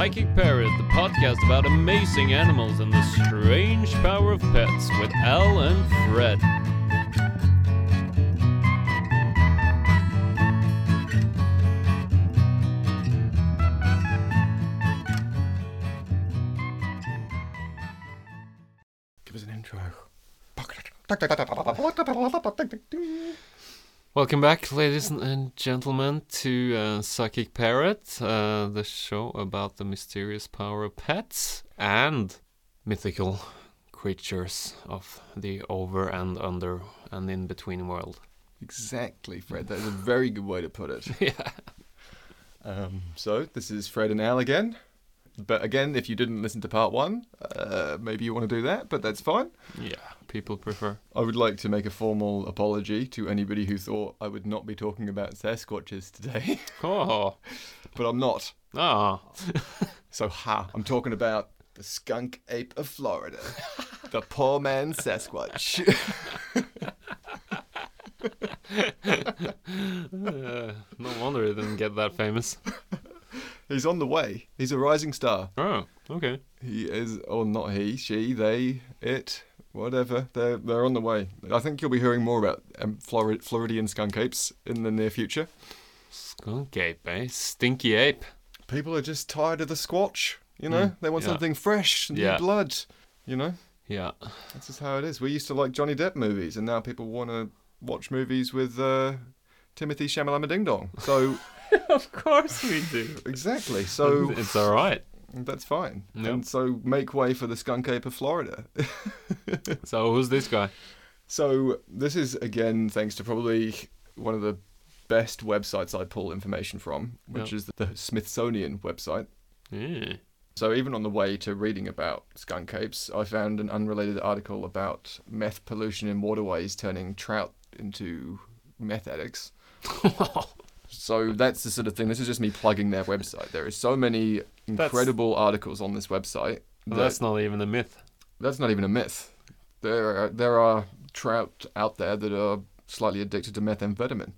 Psychic Parrot, the podcast about amazing animals and the strange power of pets with Al and Fred. Give us an intro. Welcome back, ladies and gentlemen, to uh, Psychic Parrot, uh, the show about the mysterious power of pets and mythical creatures of the over and under and in between world. Exactly, Fred. That is a very good way to put it. yeah. Um, so this is Fred and Al again. But again, if you didn't listen to part one, uh, maybe you want to do that, but that's fine. Yeah, people prefer. I would like to make a formal apology to anybody who thought I would not be talking about Sasquatches today, Oh. but I'm not. Ah. So ha, I'm talking about the skunk ape of Florida, the poor man Sasquatch. Uh, no wonder he didn't get that famous. He's on the way. He's a rising star. Oh, okay. He is, or not he, she, they, it, whatever. They're they're on the way. I think you'll be hearing more about um, Florid, Floridian skunk apes in the near future. Skunk ape, eh? Stinky ape. People are just tired of the squatch. You know, Mm, they want yeah. something fresh, new Yeah. blood. You know, Yeah. that's just how it is. We used to like Johnny Depp movies, and now people want to watch movies with uh, Timothy Shamalama Ding Dong. So of course we do. exactly. So it's all right. that's fine. Yep. And so make way for the skunk ape of Florida. So who's this guy? So this is again thanks to probably one of the best websites I pull information from, which Yep. is the Smithsonian website. Yeah. So even on the way to reading about skunk apes, I found an unrelated article about meth pollution in waterways turning trout into meth addicts. So that's the sort of thing. This is just me plugging their website. There is so many incredible articles on this website. That- that's not even a myth. that's not even a myth. There are, there are trout out there that are slightly addicted to methamphetamine.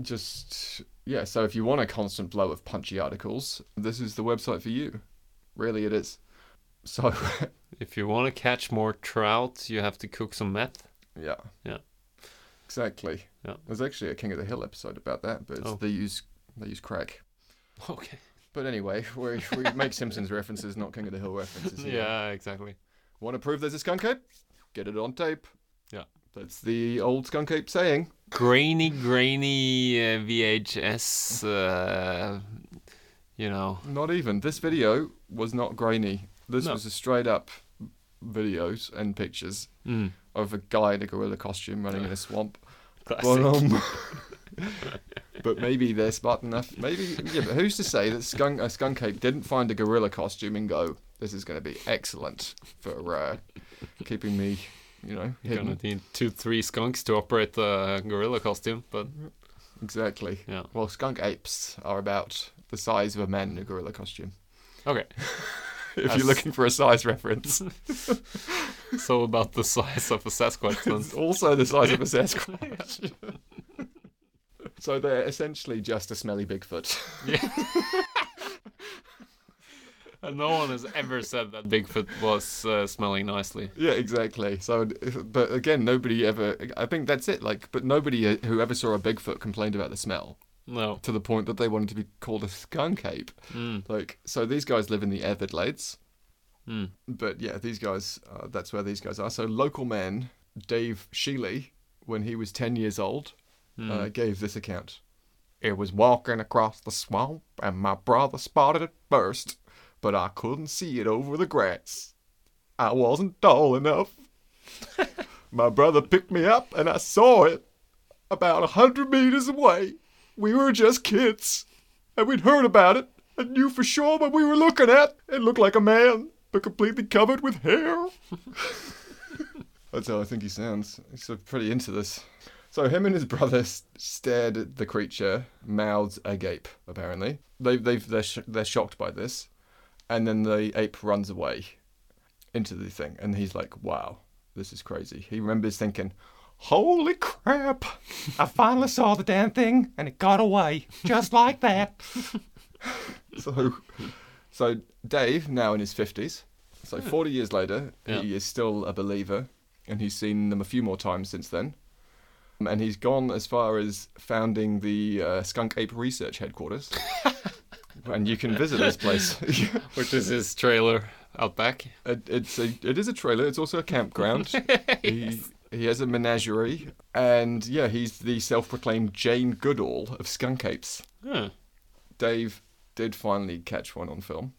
Just yeah, so if you want a constant flow of punchy articles, this is the website for you. Really it is. So If you want to catch more trout, you have to cook some meth. yeah. Yeah. Exactly. Yeah. There's actually a King of the Hill episode about that, but Oh. they use they use crack. Okay. But anyway, we we make Simpsons references, not King of the Hill references. here. Yeah, exactly. Want to prove there's a skunk ape? Get it on tape. Yeah. That's the old skunk ape saying. Grainy, grainy uh, VHS. Uh, you know. Not even. This video was not grainy. This No. was a straight up videos and pictures Mm. of a guy in a gorilla costume running in a swamp. Classic. Well, um, but maybe they're smart enough. Maybe, yeah, but who's to say that skunk, a skunk ape didn't find a gorilla costume and go, this is going to be excellent for uh, keeping me, you know, You're hidden. gonna need two, three skunks to operate the gorilla costume, but Exactly. yeah. Well, skunk apes are about the size of a man in a gorilla costume. Okay. If you're looking for a size reference. So about the size of a Sasquatch then. Also the size of a Sasquatch. so they're essentially just a smelly Bigfoot. And no one has ever said that Bigfoot was uh, smelling nicely. yeah, exactly. So, but again, nobody ever. I think that's it. Like, but nobody uh, who ever saw a Bigfoot complained about the smell No. to the point that they wanted to be called a skunk ape. Mm. Like, so these guys live in the Everglades. Mm. But yeah, these guys, uh, that's where these guys are. So local man Dave Shealy, when he was 10 years old, Mm. uh, gave this account. It was walking across the swamp, and my brother spotted it first, but I couldn't see it over the grass. I wasn't tall enough. my brother picked me up, and I saw it about a hundred meters away. We were just kids, and we'd heard about it, and knew for sure what we were looking at. It looked like a man, but completely covered with hair. That's how I think he sounds. He's pretty into this. So him and his brother stared at the creature, mouths agape. Apparently, they they they're sh- they're shocked by this, and then the ape runs away into the thing, and he's like, "Wow, this is crazy." He remembers thinking, "Holy crap! I finally saw the damn thing, and it got away just like that." so So Dave, now in his fifties, so forty years later, Yeah. he is still a believer, and he's seen them a few more times since then. And he's gone as far as founding the uh, Skunk Ape Research Headquarters. and you can visit this place. Which is his trailer out back. It, it's a, it is a trailer. It's also a campground. he, he has a menagerie, and yeah, he's the self-proclaimed Jane Goodall of skunk apes. Huh. Dave did finally catch one on film,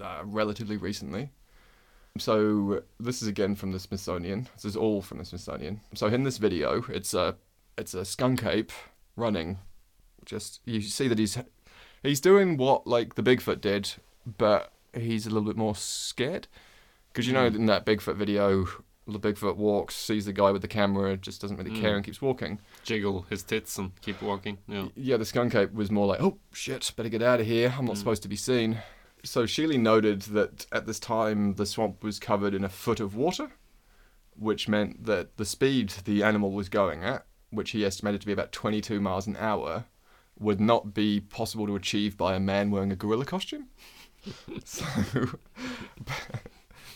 uh, relatively recently. So this is again from the Smithsonian. This is all from the Smithsonian. So in this video, it's a it's a skunk ape running. Just you see that he's he's doing what like the Bigfoot did, but he's a little bit more scared. Because you know in that Bigfoot video, the Bigfoot walks, sees the guy with the camera, just doesn't really care Mm. and keeps walking. Jiggle his tits and keep walking. Yeah. Yeah, the skunk ape was more like, oh shit, better get out of here. I'm not Mm. supposed to be seen. So Shealy noted that at this time the swamp was covered in a foot of water, which meant that the speed the animal was going at, which he estimated to be about 22 miles an hour, would not be possible to achieve by a man wearing a gorilla costume. so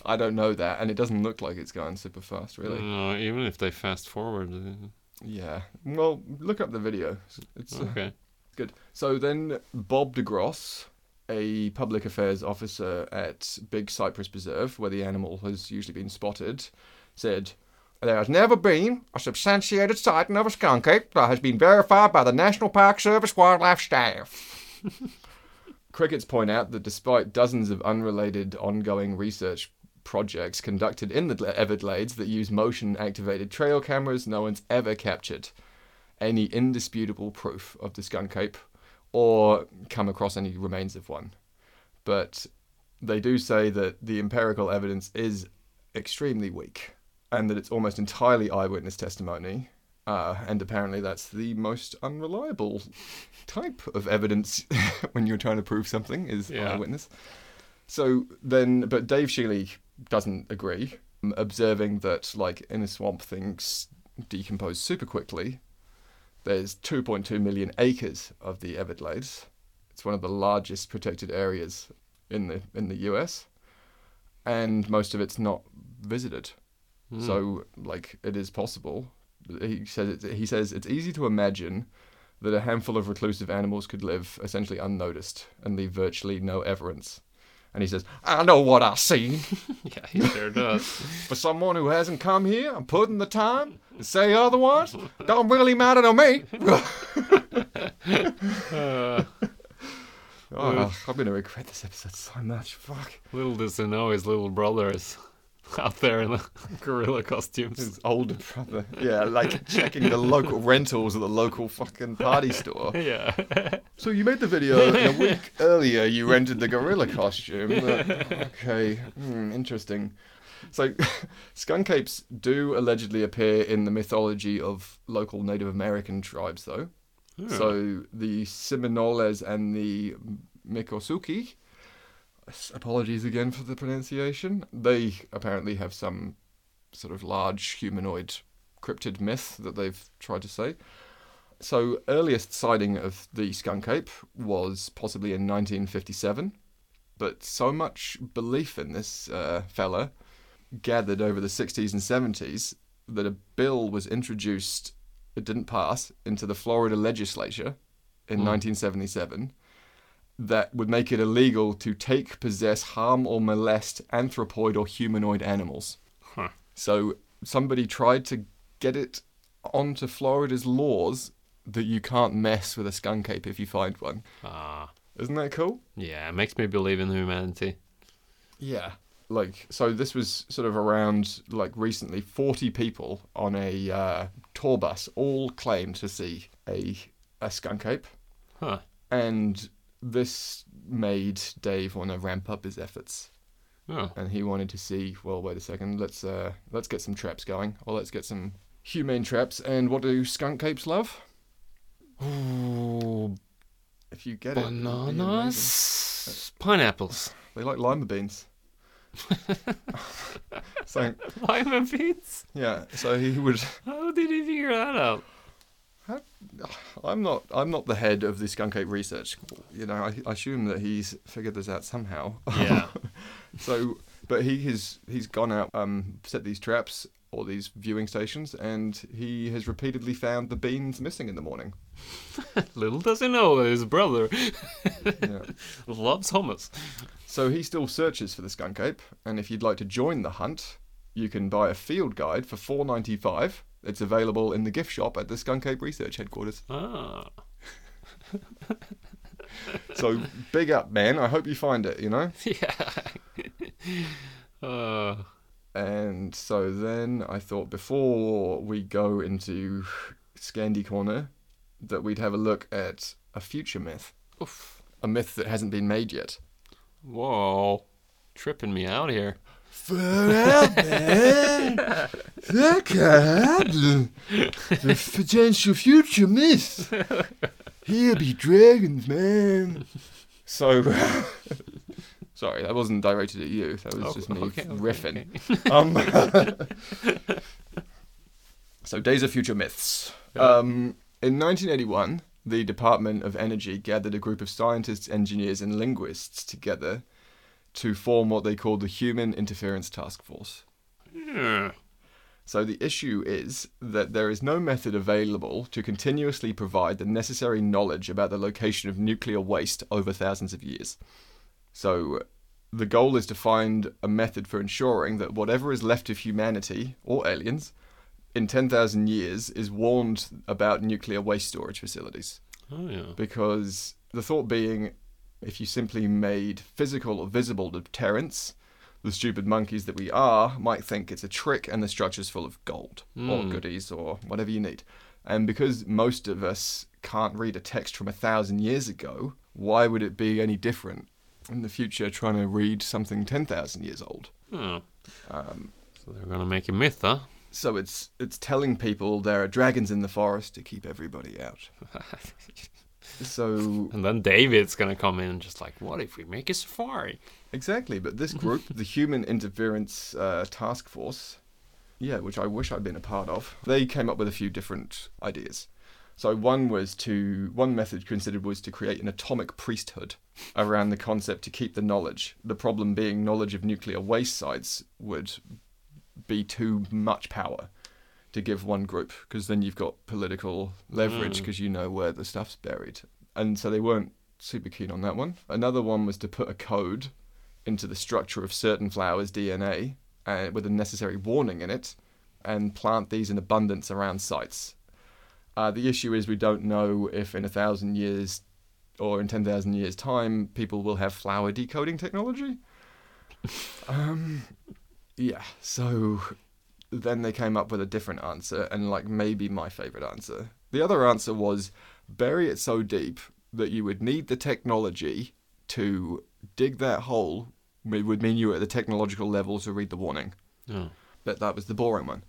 I don't know that, and it doesn't look like it's going super fast, really. No, even if they fast forward. uh, Yeah. Well, look up the video. It's uh, Okay. Good. So then Bob DeGross, a public affairs officer at Big Cypress Preserve, where the animal has usually been spotted, said, There has never been a substantiated sighting of a skunk ape that has been verified by the National Park Service wildlife staff. Crickets point out that despite dozens of unrelated ongoing research projects conducted in the Everglades that use motion activated trail cameras, no one's ever captured any indisputable proof of the skunk ape or come across any remains of one. But they do say that the empirical evidence is extremely weak and that it's almost entirely eyewitness testimony. Uh, and apparently, that's the most unreliable type of evidence when you're trying to prove something is Yeah. eyewitness. So then, but Dave Shealy doesn't agree, observing that, like, in a swamp, things decompose super quickly. There's 2.2 million acres of the Everglades. It's one of the largest protected areas in the in the US, and most of it's not visited. Mm. So, like, it is possible. He says it's, he says it's easy to imagine that a handful of reclusive animals could live essentially unnoticed and leave virtually no evidence. And he says, "I know what I've seen. yeah, he sure does. For someone who hasn't come here and put in the time to say otherwise, don't really matter to me." Uh, Oh, I'm gonna regret this episode so much. Fuck. little does he know his little brother is out there in the gorilla costumes. His older brother. Yeah, like checking the local rentals at the local fucking party store. yeah. So you made the video a week earlier. You rented the gorilla costume. but- okay, hmm, interesting. So, skunk apes do allegedly appear in the mythology of local Native American tribes, though. So the Seminoles and the Miccosukee, apologies again for the pronunciation, they apparently have some sort of large humanoid cryptid myth that they've tried to say. So earliest sighting of the skunk ape was possibly in 1957, but so much belief in this uh, fella gathered over the 60s and 70s that a bill was introduced it didn't pass into the Florida legislature in Hmm. 1977 that would make it illegal to take, possess, harm, or molest anthropoid or humanoid animals. Huh. So somebody tried to get it onto Florida's laws that you can't mess with a skunk ape if you find one. Ah, Isn't that cool? yeah, it makes me believe in humanity. Yeah. Like, so this was sort of around, like, recently, 40 people on a uh, tour bus all claimed to see a, a skunk ape. Huh. And this made Dave want to ramp up his efforts. Oh, And he wanted to see, well, wait a second, let's, uh, let's get some traps going. Or let's get some humane traps. And what do skunk apes love? Ooh, If you get it, it'd be amazing. bananas, pineapples, They like lima beans. so, lima beans. yeah, so he would. How did he figure that out? I'm not. I'm not the head of the skunk ape research. You know, I, I assume that he's figured this out somehow. Yeah. so, but he has he's gone out, um, set these traps or these viewing stations, and he has repeatedly found the beans missing in the morning. Little does he know that his brother Yeah. loves hummus. So he still searches for the skunk ape, and if you'd like to join the hunt, you can buy a field guide for four ninety five. It's available in the gift shop at the Skunk Ape Research Headquarters. Ah. So big up, man. I hope you find it. You know. Yeah. uh, And so then I thought before we go into Scandi Corner, that we'd have a look at a future myth, oof. a myth that hasn't been made yet. Whoa. Tripping me out here. Forever, the cat, the potential future myth. Here be dragons, man. So, sorry, that wasn't directed at you. That was Oh, just me okay, okay, riffing. okay. Um, so, Days of Future Myths. Um, in 1981, the Department of Energy gathered a group of scientists, engineers, and linguists together to form what they called the Human Interference Task Force. Yeah. So, the issue is that there is no method available to continuously provide the necessary knowledge about the location of nuclear waste over thousands of years. So, the goal is to find a method for ensuring that whatever is left of humanity or aliens in 10,000 years is warned about nuclear waste storage facilities. Oh, yeah. Because the thought being, if you simply made physical or visible deterrents, the stupid monkeys that we are might think it's a trick and the structure's full of gold or Mm. goodies or whatever you need. And because most of us can't read a text from a thousand years ago, why would it be any different in the future trying to read something 10,000 years old? Oh. Um, So they're gonna make a myth, huh? so it's it's telling people there are dragons in the forest to keep everybody out. So And then David's gonna come in and just like, what if we make a safari? Exactly, but this group, the Human Interference uh, Task Force, yeah, which I wish I'd been a part of, they came up with a few different ideas. So one was to one method considered was to create an atomic priesthood around the concept to keep the knowledge. The problem being knowledge of nuclear waste sites would be too much power to give one group because then you've got political leverage Mm. because you know where the stuff's buried. And so they weren't super keen on that one. Another one was to put a code into the structure of certain flowers' DNA uh, with a necessary warning in it and plant these in abundance around sites. Uh, the issue is we don't know if in a thousand years or in 10,000 years' time people will have flower decoding technology. um, yeah, so then they came up with a different answer and like maybe my favorite answer. The other answer was bury it so deep that you would need the technology to dig that hole it would mean you were at the technological level to read the warning. Oh. But that was the boring one.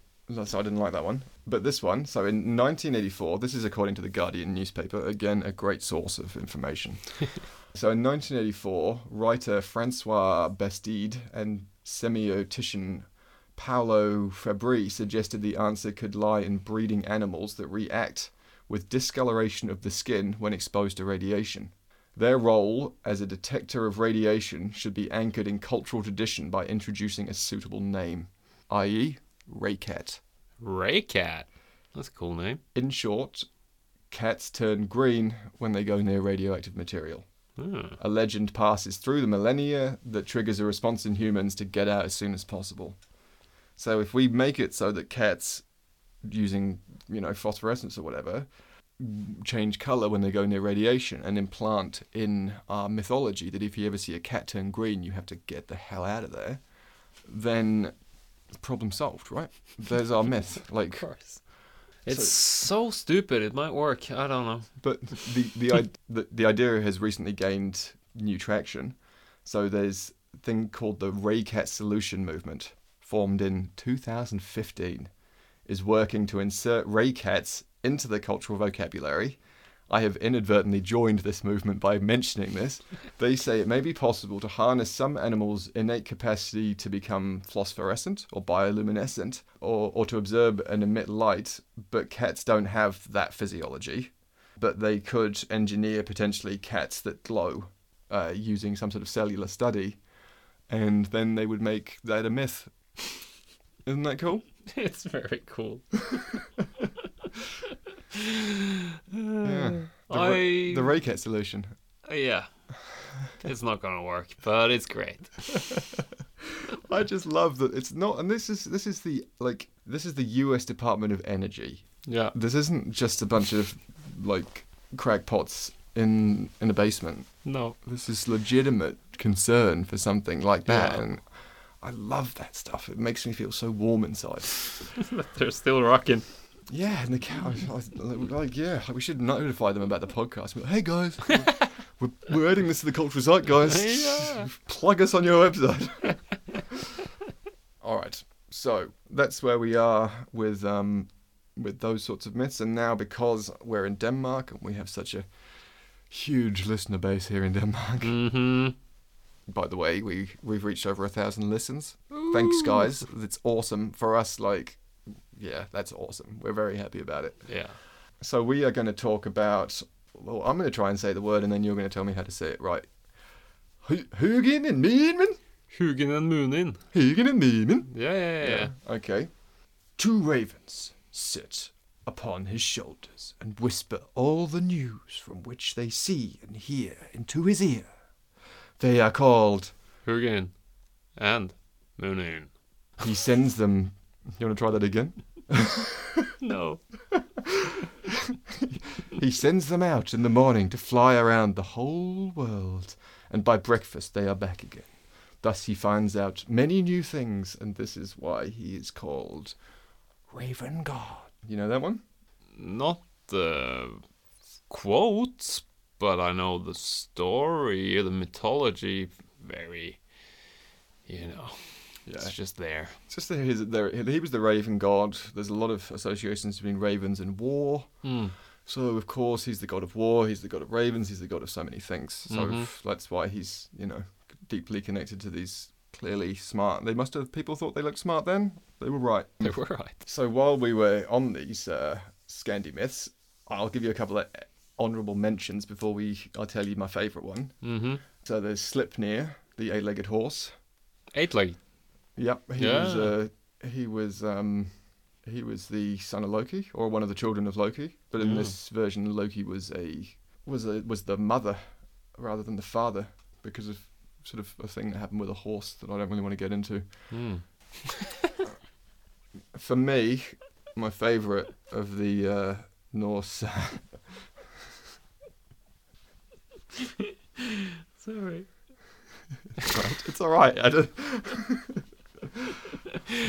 So I didn't like that one. But this one, so in 1984, this is according to the Guardian newspaper, again, a great source of information. so in 1984, writer Francois Bastide and semiotician Paolo Fabbri suggested the answer could lie in breeding animals that react with discoloration of the skin when exposed to radiation. Their role as a detector of radiation should be anchored in cultural tradition by introducing a suitable name, i.e., Raycat. Raycat. That's a cool name. In short, cats turn green when they go near radioactive material. Oh. A legend passes through the millennia that triggers a response in humans to get out as soon as possible. So if we make it so that cats, using you know phosphorescence or whatever, change color when they go near radiation, and implant in our mythology that if you ever see a cat turn green, you have to get the hell out of there, then problem solved, right? There's our myth. Like of course. It's so, stupid. It might work. I don't know. But the the, the the idea has recently gained new traction. So there's a thing called the Raycat Solution Movement, formed in 2015, is working to insert ray Raycats into the cultural vocabulary. I have inadvertently joined this movement by mentioning this. They say it may be possible to harness some animals' innate capacity to become phosphorescent or bioluminescent or, or to observe and emit light, but cats don't have that physiology. but they could engineer potentially cats that glow uh, using some sort of cellular study, and then they would make that a myth. Isn't that cool? it's very cool. Yeah. The, I Ra- the Ray Cat solution. Uh, yeah. It's not gonna work, but it's great. I just love that it's not, and this is this is the like this is the U.S. Department of Energy. Yeah. This isn't just a bunch of like crackpots in in a basement. No. This is legitimate concern for something like that, Yeah. and I love that stuff. It makes me feel so warm inside. They're still rocking. Yeah, and the cow, like, yeah, we should notify them about the podcast. Like, hey guys, we're, we're, adding this to the cultural zeitgeist. Yeah. Plug us on your website. All right, so that's where we are with um with those sorts of myths, and now because we're in Denmark and we have such a huge listener base here in Denmark. Mm-hmm. By the way, we we've reached over a thousand listens. Thanks, guys. It's awesome for us. Like, yeah, that's awesome. We're very happy about it. Yeah. So we are going to talk about. Well, I'm going to try and say the word, and then you're going to tell me how to say it right. Hugin and Meeman. Hugin and Moonin. Hugin and Meeman. Yeah, yeah, yeah. Okay. Two ravens sit upon his shoulders and whisper all the news from which they see and hear into his ear. They are called. Hugin and Moonin. He sends them. You want to try that again? No. He sends them out in the morning to fly around the whole world, and by breakfast they are back again. Thus he finds out many new things, and this is why he is called Raven God. You know that one? Not the quotes, but I know the story, the mythology. Very, you know, it's just there. It's just that he's, there, he was the Raven God. There's a lot of associations between ravens and war. Hmm. So of course he's the god of war. He's the god of ravens. He's the god of so many things. So Mhm. f- that's why he's you know deeply connected to these clearly smart. They must have people thought they looked smart then. They were right. They were right. So while we were on these uh, Scandi myths, I'll give you a couple of honourable mentions before we. I'll tell you my favourite one. Mm-hmm. So there's Sleipnir, the eight-legged horse. Eight leg. Yep, he was. Uh, he was. Um, he was the son of Loki, or one of the children of Loki. But in Mm. this version, Loki was a was a was the mother rather than the father because of sort of a thing that happened with a horse that I don't really want to get into. Hmm. For me, my favourite of the uh, Norse. Sorry. right, it's all right. I don't...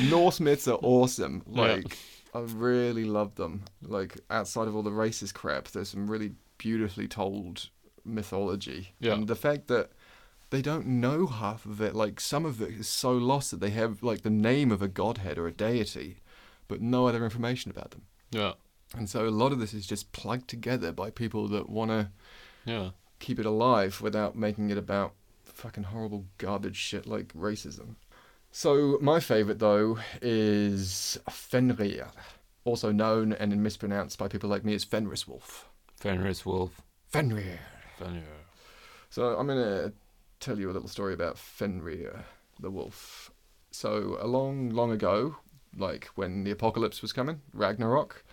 Norse myths are awesome. Yeah. Like, I really love them. Like, outside of all the racist crap, there's some really beautifully told mythology. Yeah. And the fact that they don't know half of it, like, some of it is so lost that they have, like, the name of a godhead or a deity, but no other information about them. Yeah. And so a lot of this is just plugged together by people that want to Yeah. Keep it alive without making it about fucking horrible garbage shit like racism. So my favorite though is Fenrir, also known and mispronounced by people like me as Fenris Wolf. Fenris Wolf. Fenrir. Fenrir. So I'm gonna tell you a little story about Fenrir the wolf. So a long, long ago, like when the apocalypse was coming, Ragnarok,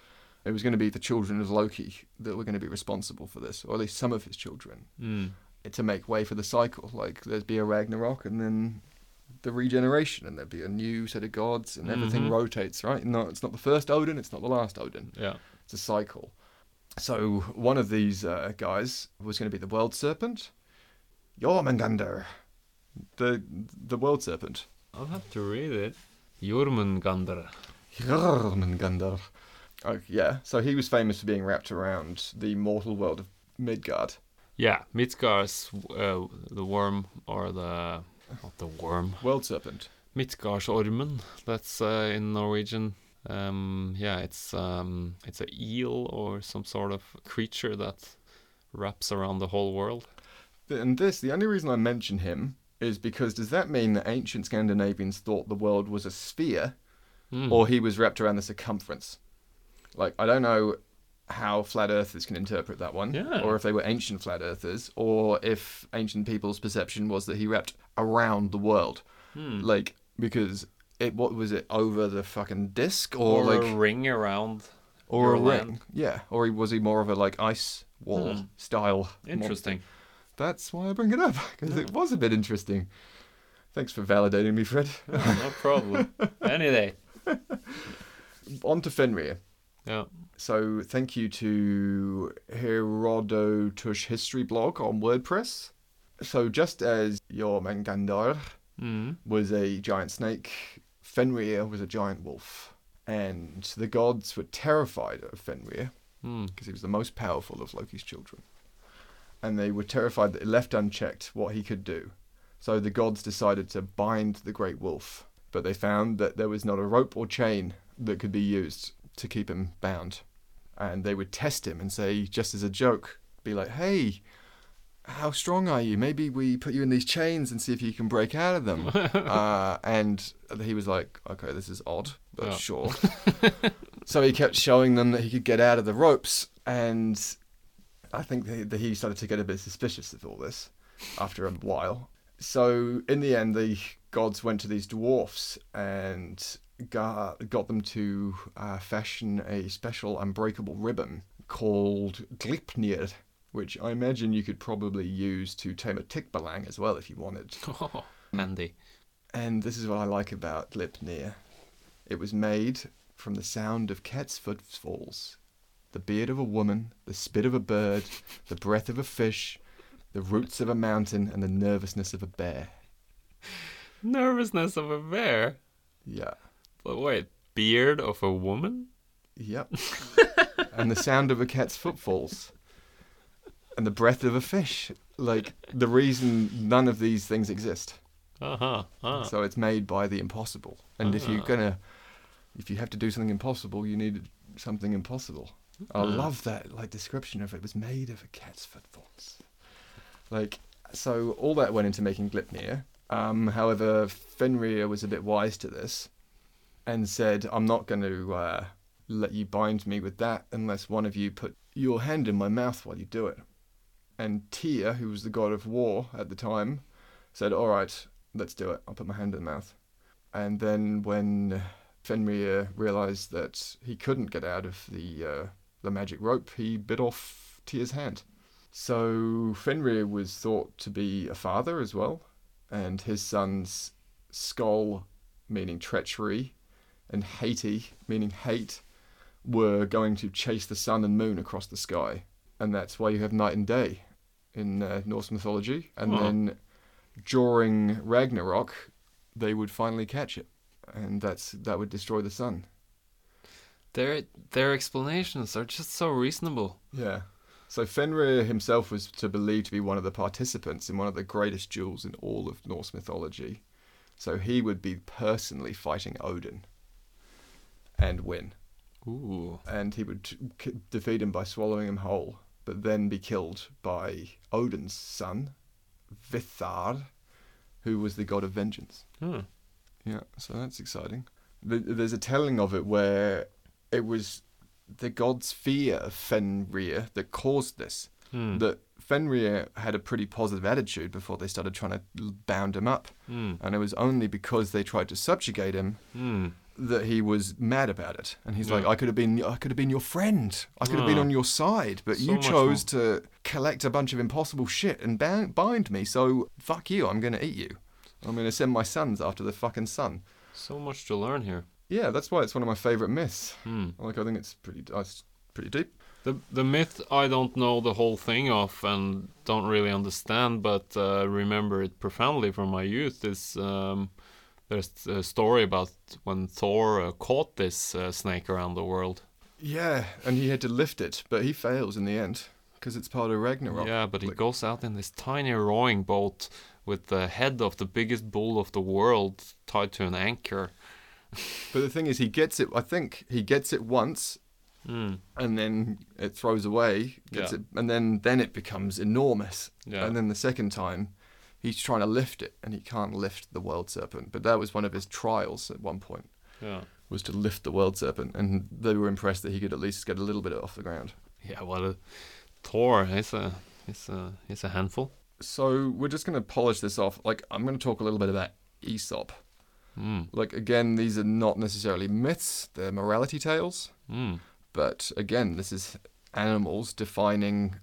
it was going to be the children of Loki that were going to be responsible for this, or at least some of his children. Hmm. to make way for the cycle. Like there'd be a Ragnarok and then the regeneration, and there'd be a new set of gods, and everything Mhm. rotates. Right? No, it's not the first Odin. It's not the last Odin. Yeah. It's a cycle. So one of these uh, guys was going to be the World Serpent, Jormungandr, the the World Serpent. I'll have to read it. Jormungandr. Jormungandr. Oh yeah. So he was famous for being wrapped around the mortal world of Midgard. Yeah, Midgar's uh, the worm or the not the worm. World Serpent. Midgardsormen. That's uh, in Norwegian. Um, yeah, it's um, it's a eel or some sort of creature that wraps around the whole world. And this, the only reason I mention him is because does that mean that ancient Scandinavians thought the world was a sphere Hmm. or he was wrapped around the circumference? Like, I don't know how flat earthers can interpret that one, Yeah. or if they were ancient flat earthers, or if ancient people's perception was that he wrapped around the world, Hmm. like because it what was it over the fucking disc or, Or, like a ring around. or a land. ring, yeah, or he- was he more of a like ice wall Hmm. style? monster? Interesting. That's why I bring it up because it was a bit interesting. Thanks for validating me, Fred. Oh, no problem. Any day. On to Fenrir. Yeah. So thank you to Herodotus History blog on WordPress. So just as Jormungandr Mm. was a giant snake, Fenrir was a giant wolf. And the gods were terrified of Fenrir Mm. because he was the most powerful of Loki's children. And they were terrified that left unchecked what he could do. So the gods decided to bind the great wolf, but they found that there was not a rope or chain that could be used to keep him bound. And they would test him and say, just as a joke, be like, hey, how strong are you? Maybe we put you in these chains and see if you can break out of them. uh, and he was like, okay, this is odd, but Yeah. sure. so he kept showing them that he could get out of the ropes, and I think that that he started to get a bit suspicious of all this after a while. So in the end, the gods went to these dwarfs and got, got them to uh, fashion a special unbreakable ribbon called Gleipnir, which I imagine you could probably use to tame a Tikbalang as well if you wanted. Mandy, And this is what I like about Gleipnir. It was made from the sound of cat's footfalls, the beard of a woman, the spit of a bird, the breath of a fish, the roots of a mountain, and the nervousness of a bear. Nervousness of a bear. Yeah. Wait, beard of a woman? Yep. and the sound of a cat's footfalls. And the breath of a fish. Like, the reason none of these things exist. Uh huh. Ah. So it's made by the impossible. And if you're Ah. gonna, if you have to do something impossible, you need something impossible. I Mm. love that like description of it. It was made of a cat's footfalls. Like so, all that went into making Gleipnir. Um, however, Fenrir was a bit wise to this, and said, "I'm not going to uh, let you bind me with that unless one of you put your hand in my mouth while you do it." And Tyr, who was the god of war at the time, said, "All right, let's do it. I'll put my hand in the mouth." And then when Fenrir realized that he couldn't get out of the uh, the magic rope, he bit off Tyr's hand. So Fenrir was thought to be a father as well, and his sons Skull, meaning treachery, and Hati, meaning hate, were going to chase the sun and moon across the sky, and that's why you have night and day in uh, Norse mythology. And then during Ragnarok, they would finally catch it, and that's that would destroy the sun. Their their explanations are just so reasonable. Yeah. So Fenrir himself was to believe to be one of the participants in one of the greatest duels in all of Norse mythology. So he would be personally fighting Odin and win. Ooh. And he would k- defeat him by swallowing him whole, but then be killed by Odin's son, Vithar, who was the god of vengeance. Huh. Yeah, so that's exciting. There's a telling of it where it was the god's fear of Fenrir that caused this. Hmm. That Fenrir had a pretty positive attitude before they started trying to bound him up, Hmm. and it was only because they tried to subjugate him Hmm. That he was mad about it. And he's like, "I could have been, I could have been your friend. I could have been on your side, but So you chose to collect a bunch of impossible shit and bind me. So fuck you. I'm gonna eat you. I'm gonna send my sons after the fucking sun." So much to learn here. Yeah, that's why it's one of my favorite myths. Hmm. Like I think it's pretty, uh, it's pretty deep. The the myth I don't know the whole thing of and don't really understand, but uh, remember it profoundly from my youth. Is um, there's a story about when Thor uh, caught this uh, snake around the world. Yeah, and he had to lift it, but he fails in the end because it's part of Ragnarok. Yeah, but he Like- goes out in this tiny rowing boat with the head of the biggest bull of the world tied to an anchor. But the thing is, he gets it. I think he gets it once, Hmm. and then it throws away. Gets Yeah. it, and then then it becomes enormous. Yeah. And then the second time, he's trying to lift it, and he can't lift the world serpent. But that was one of his trials at one point. Yeah. was to lift the world serpent, and they were impressed that he could at least get a little bit off the ground. Yeah. Well, uh, Thor, he's a he's a he's a handful. So we're just going to polish this off. Like I'm going to talk a little bit about Aesop. Mm. Like again, these are not necessarily myths; they're morality tales. Mm. But again, this is animals defining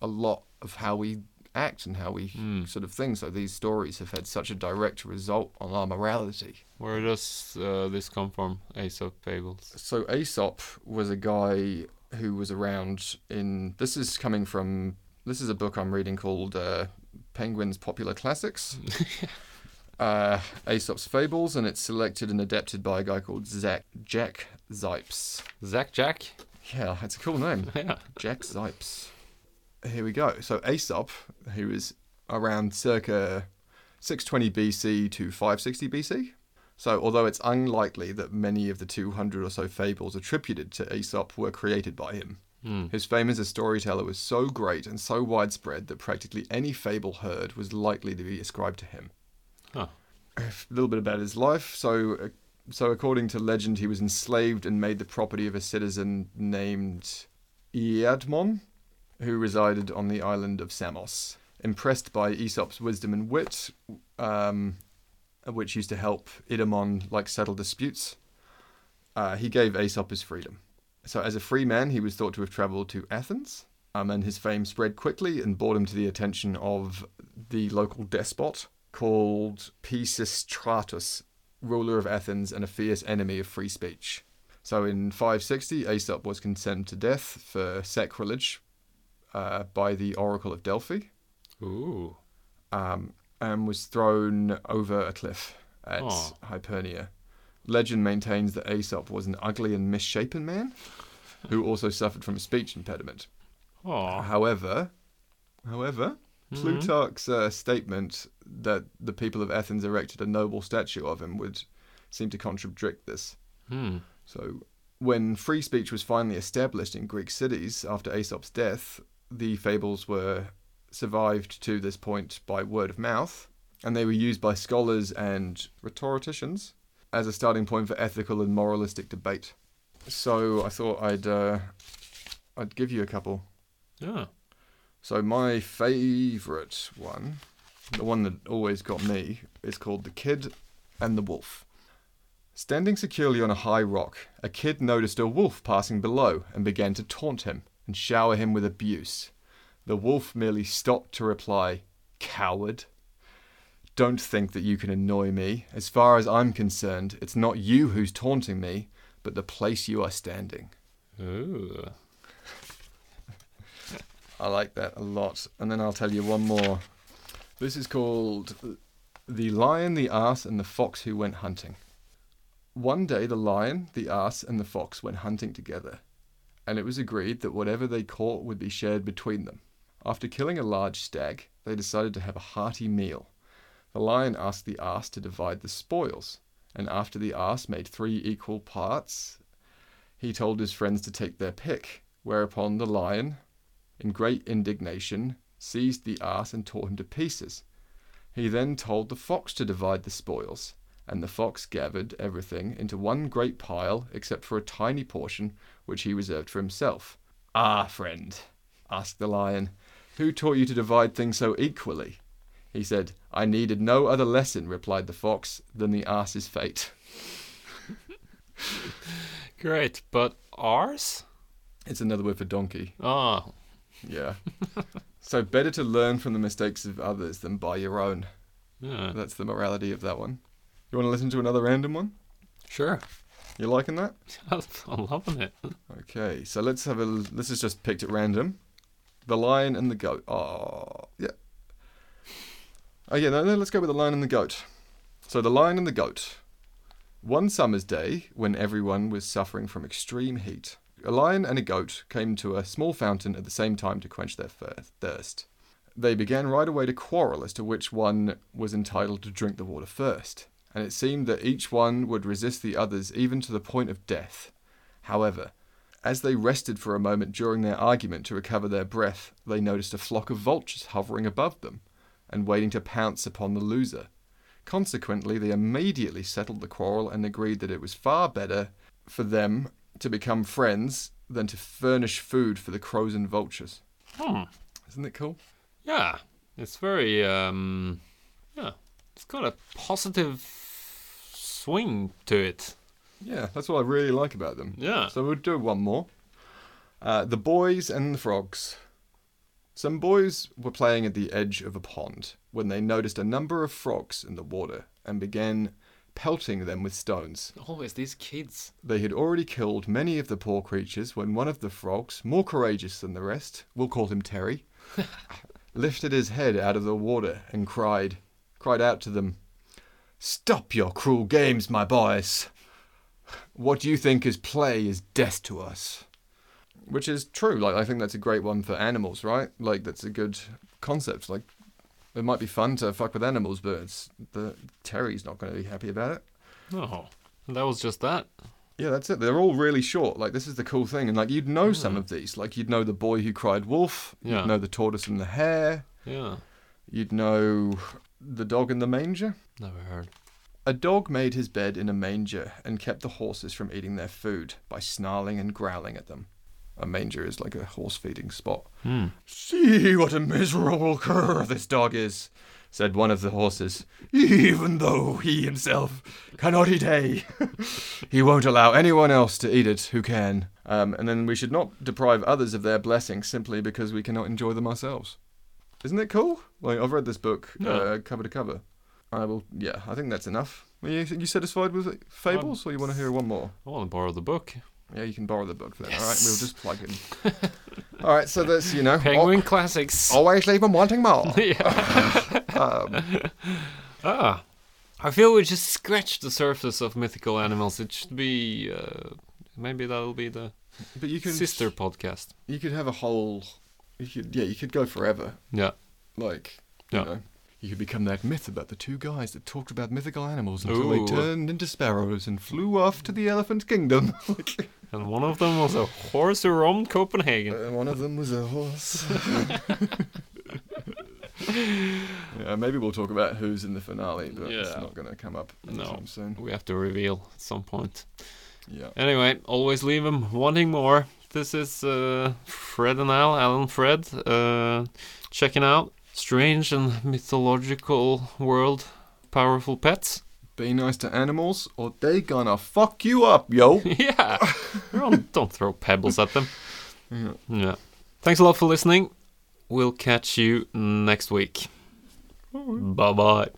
a lot of how we act and how we Mm. sort of think. So these stories have had such a direct result on our morality. Where does uh, this come from? Aesop fables. So Aesop was a guy who was around in. This is coming from. This is a book I'm reading called uh, Penguin's Popular Classics. uh, Aesop's Fables, and it's selected and adapted by a guy called Zach Jack Zipes. Zach Jack. Yeah, it's a cool name. Yeah. Jack Zipes. Here we go. So Aesop, who is around circa 620 BC to 560 BC. So although it's unlikely that many of the 200 or so fables attributed to Aesop were created by him, Mm. his fame as a storyteller was so great and so widespread that practically any fable heard was likely to be ascribed to him. Huh. A little bit about his life. So, uh, so according to legend, he was enslaved and made the property of a citizen named Iadmon, who resided on the island of Samos. Impressed by Aesop's wisdom and wit, um, which used to help Iadmon like settle disputes, uh, he gave Aesop his freedom. So, as a free man, he was thought to have travelled to Athens, um, and his fame spread quickly and brought him to the attention of the local despot called Pisistratus, ruler of Athens and a fierce enemy of free speech. So, in 560, Aesop was condemned to death for sacrilege uh, by the Oracle of Delphi Ooh. um, and was thrown over a cliff at Aw. Hypernia. Legend maintains that Aesop was an ugly and misshapen man who also suffered from a speech impediment. However, however, Plutarch's uh, statement that the people of Athens erected a noble statue of him would seem to contradict this. Hmm. So, when free speech was finally established in Greek cities after Aesop's death, the fables were survived to this point by word of mouth, and they were used by scholars and rhetoricians as a starting point for ethical and moralistic debate. So, I thought I'd uh, I'd give you a couple. Yeah. So, my favourite one, the one that always got me, is called The Kid and the Wolf. Standing securely on a high rock, a kid noticed a wolf passing below and began to taunt him and shower him with abuse. The wolf merely stopped to reply, Coward. Don't think that you can annoy me. As far as I'm concerned, it's not you who's taunting me, but the place you are standing. Ooh. I like that a lot. And then I'll tell you one more. This is called The Lion, the Ass, and the Fox Who Went Hunting. One day, the lion, the ass, and the fox went hunting together, and it was agreed that whatever they caught would be shared between them. After killing a large stag, they decided to have a hearty meal. The lion asked the ass to divide the spoils, and after the ass made three equal parts, he told his friends to take their pick, whereupon the lion, in great indignation, seized the ass and tore him to pieces. He then told the fox to divide the spoils, and the fox gathered everything into one great pile except for a tiny portion which he reserved for himself. Ah, friend, asked the lion, who taught you to divide things so equally? He said, I needed no other lesson, replied the fox, than the ass's fate. Great. But ours? It's another word for donkey. Ah. Yeah. so better to learn from the mistakes of others than by your own. Yeah. That's the morality of that one. You want to listen to another random one? Sure. You liking that? I'm loving it. Okay, so let's have a. This is just picked at random. The lion and the goat. Oh, yeah. Oh yeah, no, no. Let's go with the lion and the goat. So the lion and the goat. One summer's day, when everyone was suffering from extreme heat, a lion and a goat came to a small fountain at the same time to quench their thirst. They began right away to quarrel as to which one was entitled to drink the water first, and it seemed that each one would resist the others even to the point of death. However, as they rested for a moment during their argument to recover their breath, they noticed a flock of vultures hovering above them and waiting to pounce upon the loser. Consequently, they immediately settled the quarrel and agreed that it was far better for them to become friends than to furnish food for the crows and vultures. Hmm. Isn't it cool? Yeah, it's very um, yeah, it's got a positive swing to it. Yeah, that's what I really like about them. Yeah. So we'll do one more. Uh, the boys and the frogs. Some boys were playing at the edge of a pond when they noticed a number of frogs in the water and began pelting them with stones. Always these kids. They had already killed many of the poor creatures when one of the frogs, more courageous than the rest, we'll call him Terry, lifted his head out of the water and cried, cried out to them, "Stop your cruel games, my boys. What you think is play is death to us." Which is true. Like I think that's a great one for animals, right? Like that's a good concept. Like it might be fun to fuck with animals, but it's the Terry's not going to be happy about it. No, that was just that. Yeah, that's it. They're all really short. Like this is the cool thing, and like you'd know some hmm. of these. Like you'd know the boy who cried wolf. Yeah. You'd know the tortoise and the hare. Yeah, You'd know the dog in the manger. Never heard. A dog made his bed in a manger and kept the horses from eating their food by snarling and growling at them. A manger is like a horse feeding spot. Hmm. See what a miserable cur this dog is, said one of the horses. Even though he himself cannot eat hay, he won't allow anyone else to eat it who can. Um, and then we should not deprive others of their blessings simply because we cannot enjoy them ourselves. Isn't it cool? Like I've read this book Yeah. uh, cover to cover. I will. Yeah, I think that's enough. Are you, you satisfied with fables, or you want to hear one more? I want to borrow the book. Yeah, you can borrow the book then. All right, we'll just plug in. all right, so that's you know. Penguin Classics. always leave them wanting more. yeah. Um, Ah, I feel we just scratched the surface of mythical animals. It should be uh, maybe that'll be the but you can sister podcast. You could have a whole. You could yeah. You could go forever. Yeah. Like you Yeah. know. You could become that myth about the two guys that talked about mythical animals until they turned into sparrows and flew off to the elephant kingdom. And one of them was a horse who roamed Copenhagen. and one of them was a horse. yeah, maybe we'll talk about who's in the finale, but it's not going to come up No. anytime soon. We have to reveal at some point. Yeah. Anyway, always leave them wanting more. This is uh, Fred and Al, Alan Fred, uh, checking out strange and mythological world, powerful pets. Be nice to animals, or they gonna fuck you up, yo. yeah, don't, don't throw pebbles at them. Yeah. Yeah. Thanks a lot for listening. We'll catch you next week. Bye bye.